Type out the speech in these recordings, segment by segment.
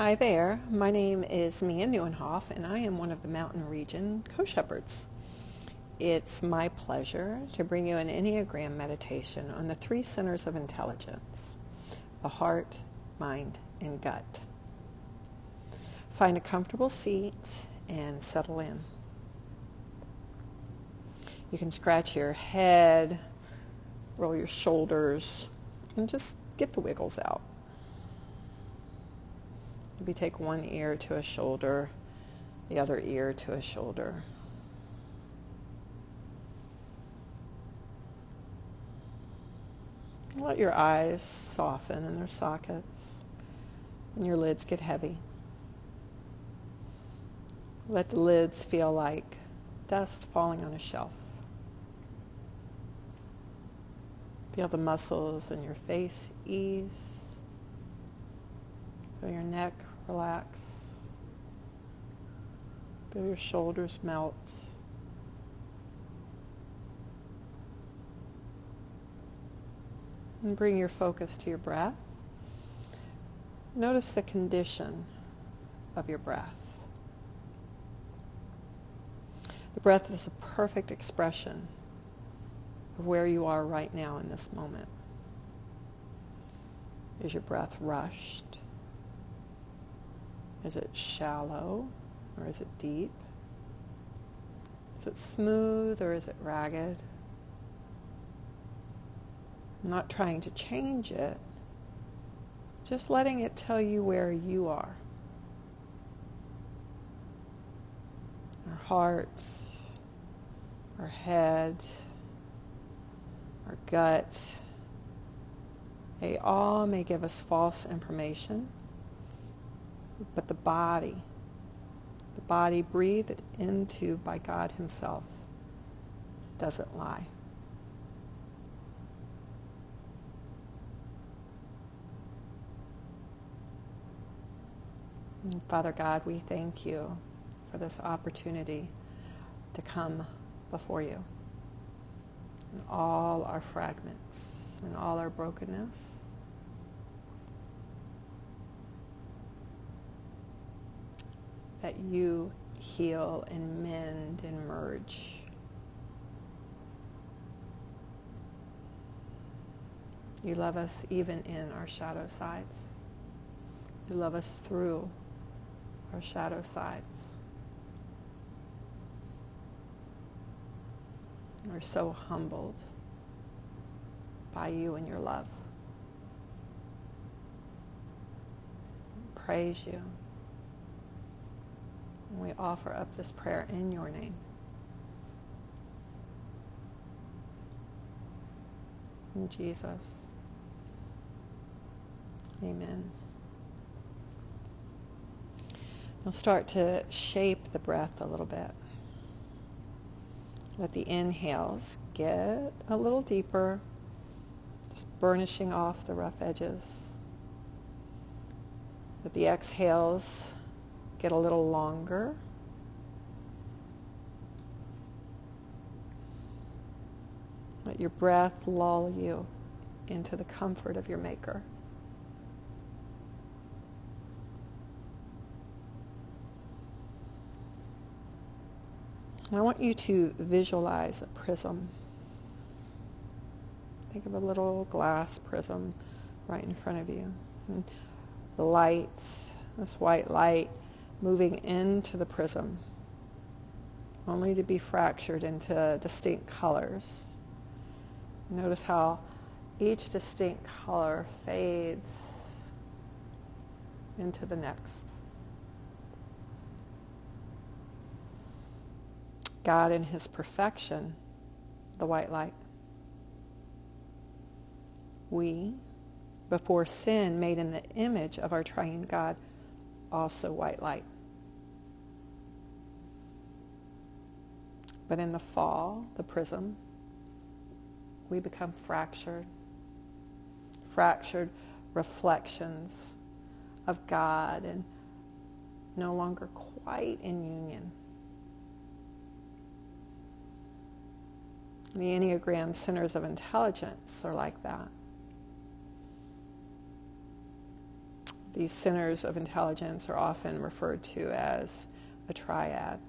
Hi there. My name is Mia Neuenhoff, and I am one of the Mountain Region Co-Shepherds. It's my pleasure to bring you an Enneagram meditation on the three centers of intelligence, the heart, mind, and gut. Find a comfortable seat and settle in. You can scratch your head, roll your shoulders, and just get the wiggles out. Maybe take one ear to a shoulder, the other ear to a shoulder. Let your eyes soften in their sockets and your lids get heavy. Let the lids feel like dust falling on a shelf. Feel the muscles in your face ease. Feel your neck relax. Feel your shoulders melt. And bring your focus to your breath. Notice the condition of your breath. The breath is a perfect expression of where you are right now in this moment. Is your breath rushed? Is it shallow or is it deep? Is it smooth or is it ragged? I'm not trying to change it, just letting it tell you where you are. Our heart, our head, our gut, they all may give us false information but the body, the body breathed into by God himself, doesn't lie. And Father God, we thank you for this opportunity to come before you in all our fragments and all our brokenness. That you heal and mend and merge. You love us even in our shadow sides. You love us through our shadow sides. We're so humbled by you and your love. Praise you. And we offer up this prayer in your name. In Jesus. Amen. You'll start to shape the breath a little bit. Let the inhales get a little deeper, just burnishing off the rough edges. Let the exhales get a little longer. Let your breath lull you into the comfort of your Maker. I want you to visualize a prism. Think of a little glass prism right in front of you. And the light, this white light, moving into the prism, only to be fractured into distinct colors. Notice how each distinct color fades into the next. God in his perfection, the white light. We, before sin, made in the image of our triune God, also white light. But in the fall, the prism, we become fractured, fractured reflections of God and no longer quite in union. The Enneagram centers of intelligence are like that. These centers of intelligence are often referred to as a triad.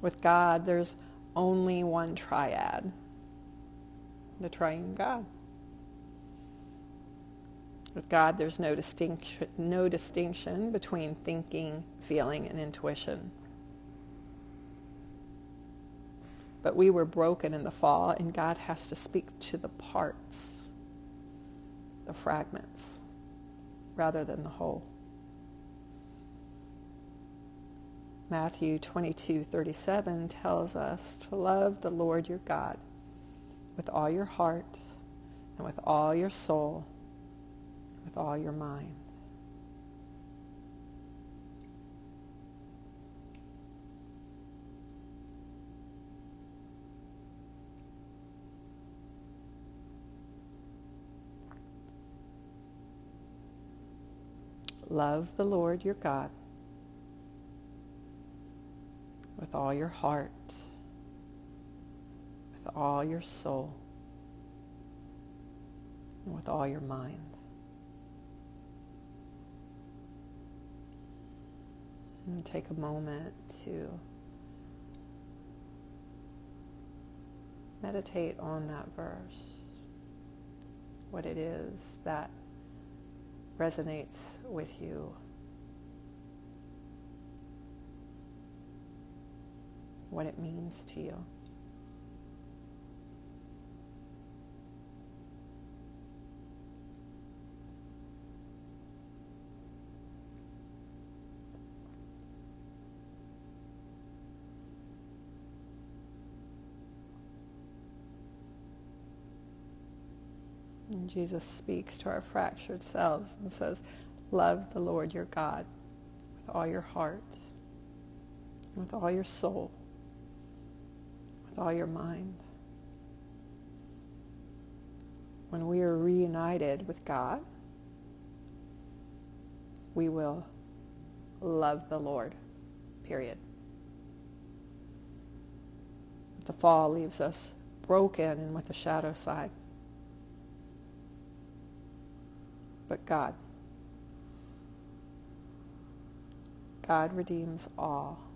With God, there's only one triad, the triune God. With God, there's no distinction, no distinction between thinking, feeling, and intuition. But we were broken in the fall, and God has to speak to the parts, the fragments, rather than the whole. Matthew 22:37 tells us to love the Lord your God with all your heart and with all your soul and with all your mind. Love the Lord your God with all your heart, with all your soul, and with all your mind. And take a moment to meditate on that verse, what it is that resonates with you what it means to you. Jesus speaks to our fractured selves and says, Love the Lord your God with all your heart, with all your soul, all your mind. When we are reunited with God, we will love the Lord, period. The fall leaves us broken and with the shadow side. But God, God redeems all.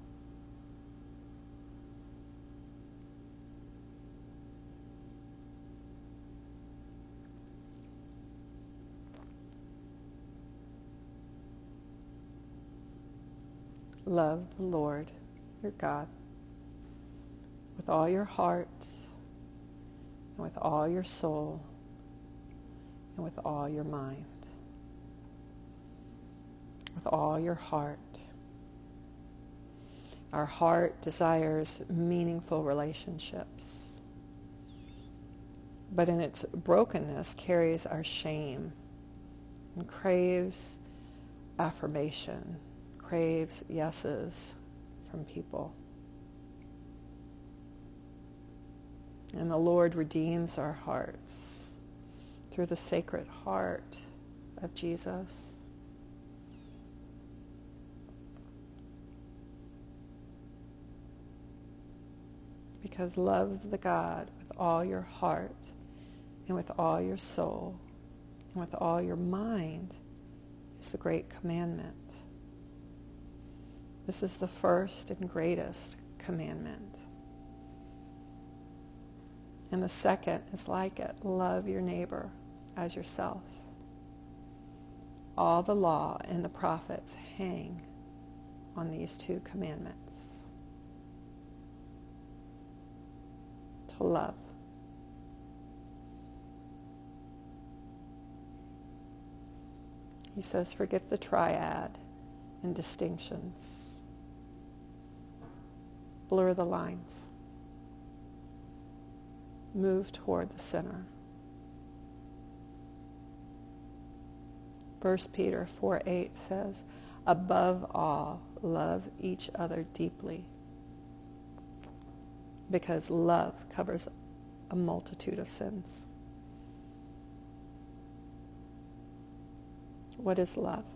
Love the Lord your God with all your heart and with all your soul and with all your mind. With all your heart. Our heart desires meaningful relationships, but in its brokenness carries our shame and craves affirmation craves yeses from people. And the Lord redeems our hearts through the sacred heart of Jesus. Because love the God with all your heart and with all your soul and with all your mind is the great commandment. This is the first and greatest commandment. And the second is like it love your neighbor as yourself. All the law and the prophets hang on these two commandments to love. He says, forget the triad and distinctions blur the lines. Move toward the center. 1 Peter 4 8 says, Above all, love each other deeply, because love covers a multitude of sins. What is love?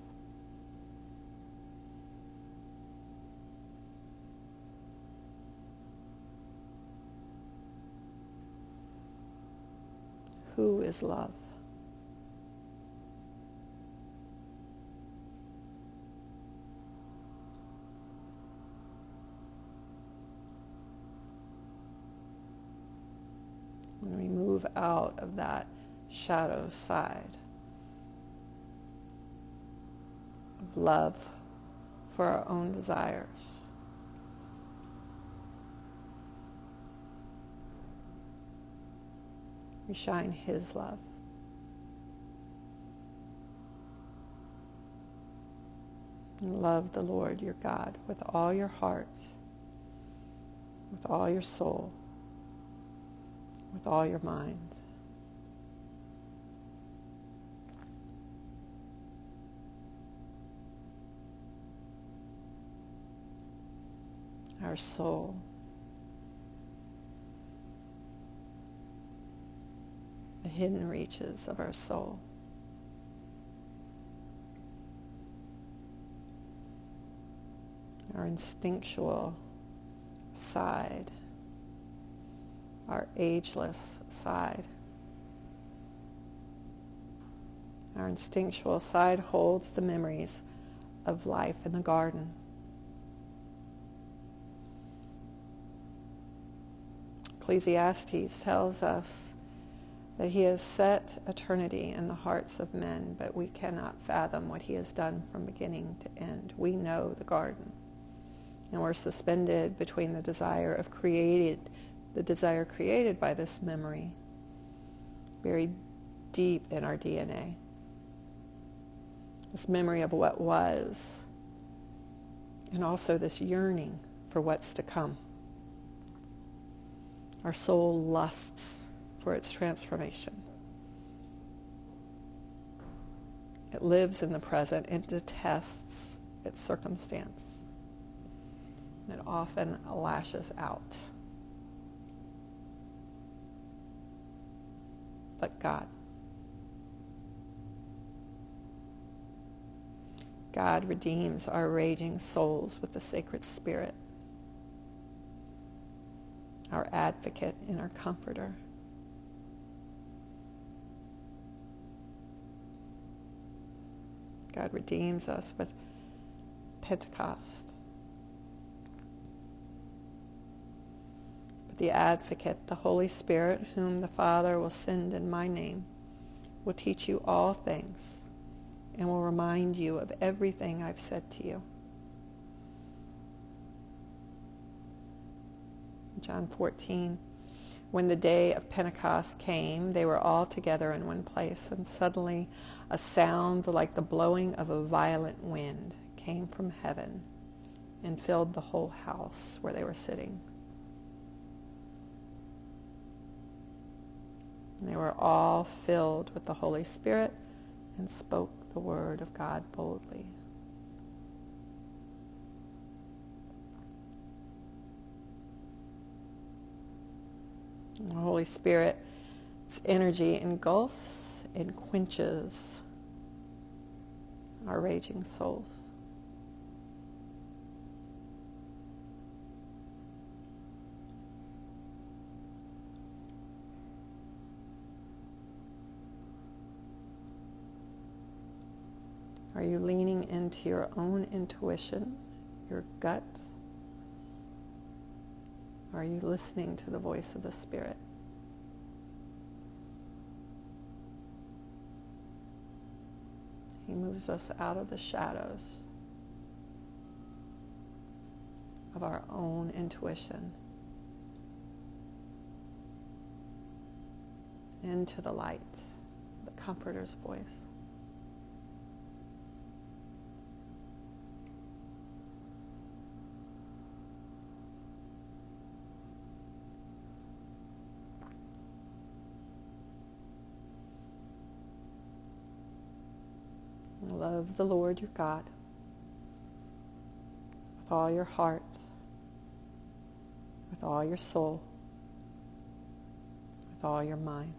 who is love. When we move out of that shadow side of love for our own desires. Shine His love. Love the Lord your God with all your heart, with all your soul, with all your mind. Our soul. The hidden reaches of our soul. our instinctual side, our ageless side. Our instinctual side holds the memories of life in the garden. Ecclesiastes tells us that he has set eternity in the hearts of men, but we cannot fathom what he has done from beginning to end. We know the garden and we're suspended between the desire of created, the desire created by this memory, buried deep in our DNA. This memory of what was, and also this yearning for what's to come. Our soul lusts for its transformation. It lives in the present It detests its circumstance. It often lashes out. But God. God redeems our raging souls with the sacred spirit, our advocate and our comforter. God redeems us with Pentecost. But the advocate, the Holy Spirit, whom the Father will send in my name, will teach you all things and will remind you of everything I've said to you. John 14. When the day of Pentecost came, they were all together in one place, and suddenly a sound like the blowing of a violent wind came from heaven and filled the whole house where they were sitting. And they were all filled with the Holy Spirit and spoke the word of God boldly. And the Holy Spirit's energy engulfs and quenches our raging souls. Are you leaning into your own intuition, your gut? Are you listening to the voice of the Spirit? Moves us out of the shadows of our own intuition into the light, the Comforter's voice. Love the Lord your God with all your heart, with all your soul, with all your mind.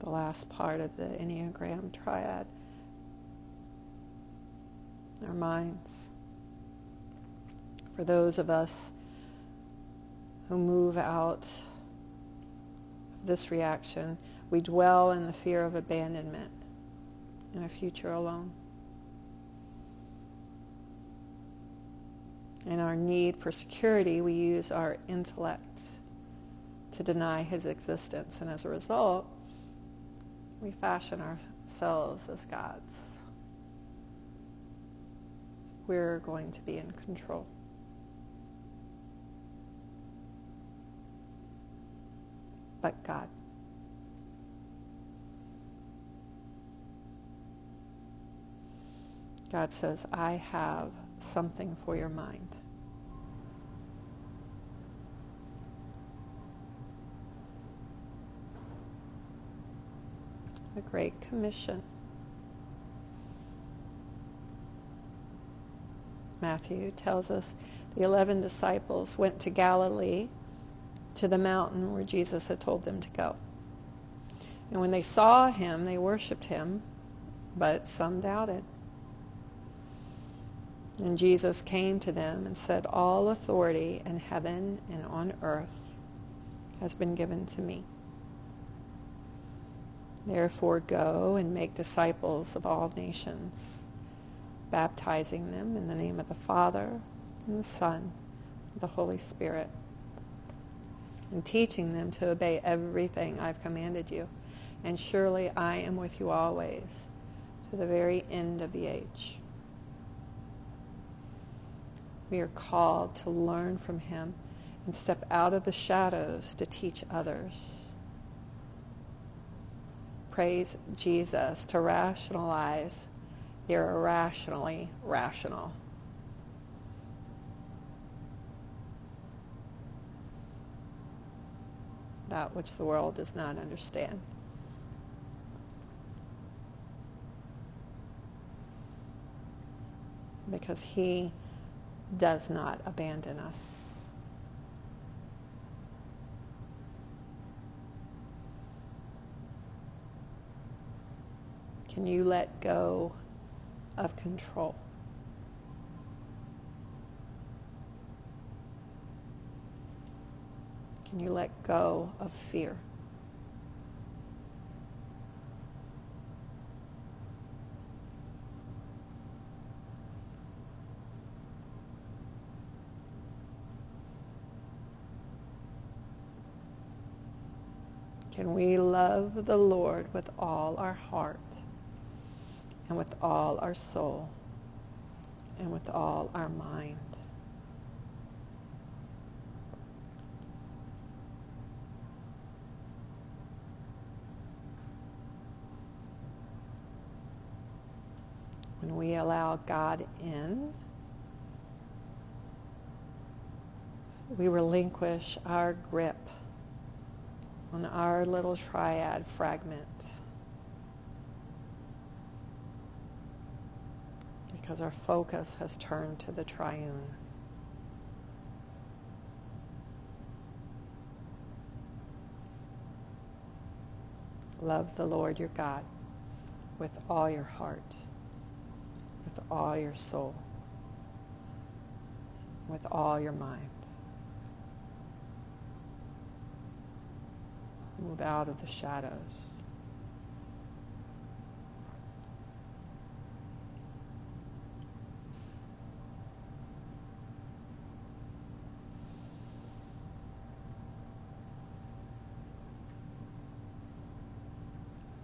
the last part of the Enneagram triad, our minds. For those of us who move out of this reaction, we dwell in the fear of abandonment and a future alone. In our need for security, we use our intellect to deny his existence. And as a result, we fashion ourselves as gods. We're going to be in control. But God. God says, I have something for your mind. The Great Commission. Matthew tells us the 11 disciples went to Galilee to the mountain where Jesus had told them to go. And when they saw him, they worshiped him, but some doubted. And Jesus came to them and said, All authority in heaven and on earth has been given to me. Therefore go and make disciples of all nations, baptizing them in the name of the Father and the Son and the Holy Spirit, and teaching them to obey everything I've commanded you. And surely I am with you always to the very end of the age. We are called to learn from him and step out of the shadows to teach others. Praise Jesus to rationalize the irrationally rational. That which the world does not understand. Because he does not abandon us. Can you let go of control? Can you let go of fear? Can we love the Lord with all our heart and with all our soul and with all our mind? When we allow God in, we relinquish our grip on our little triad fragment. Because our focus has turned to the triune. Love the Lord your God with all your heart, with all your soul, with all your mind. Move out of the shadows.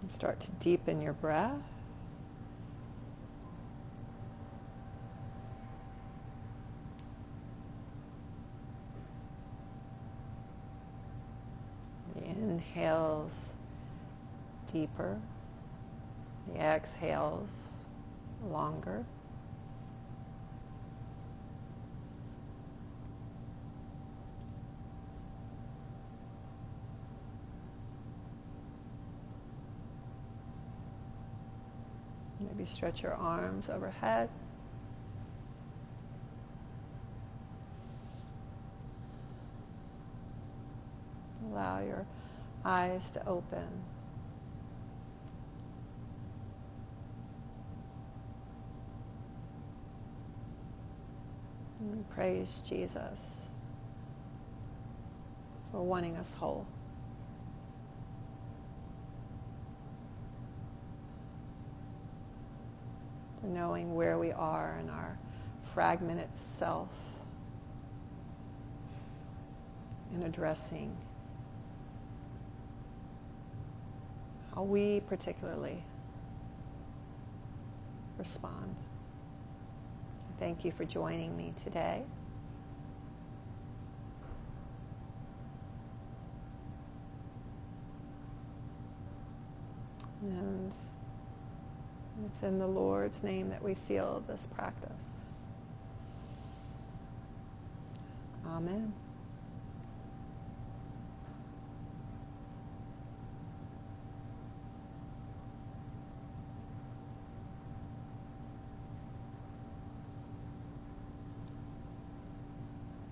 And start to deepen your breath. inhales deeper. The exhales longer. Maybe stretch your arms overhead. Allow your eyes to open. And praise Jesus for wanting us whole. Knowing where we are in our fragmented self and addressing how we particularly respond. Thank you for joining me today. And it's in the Lord's name that we seal this practice. Amen.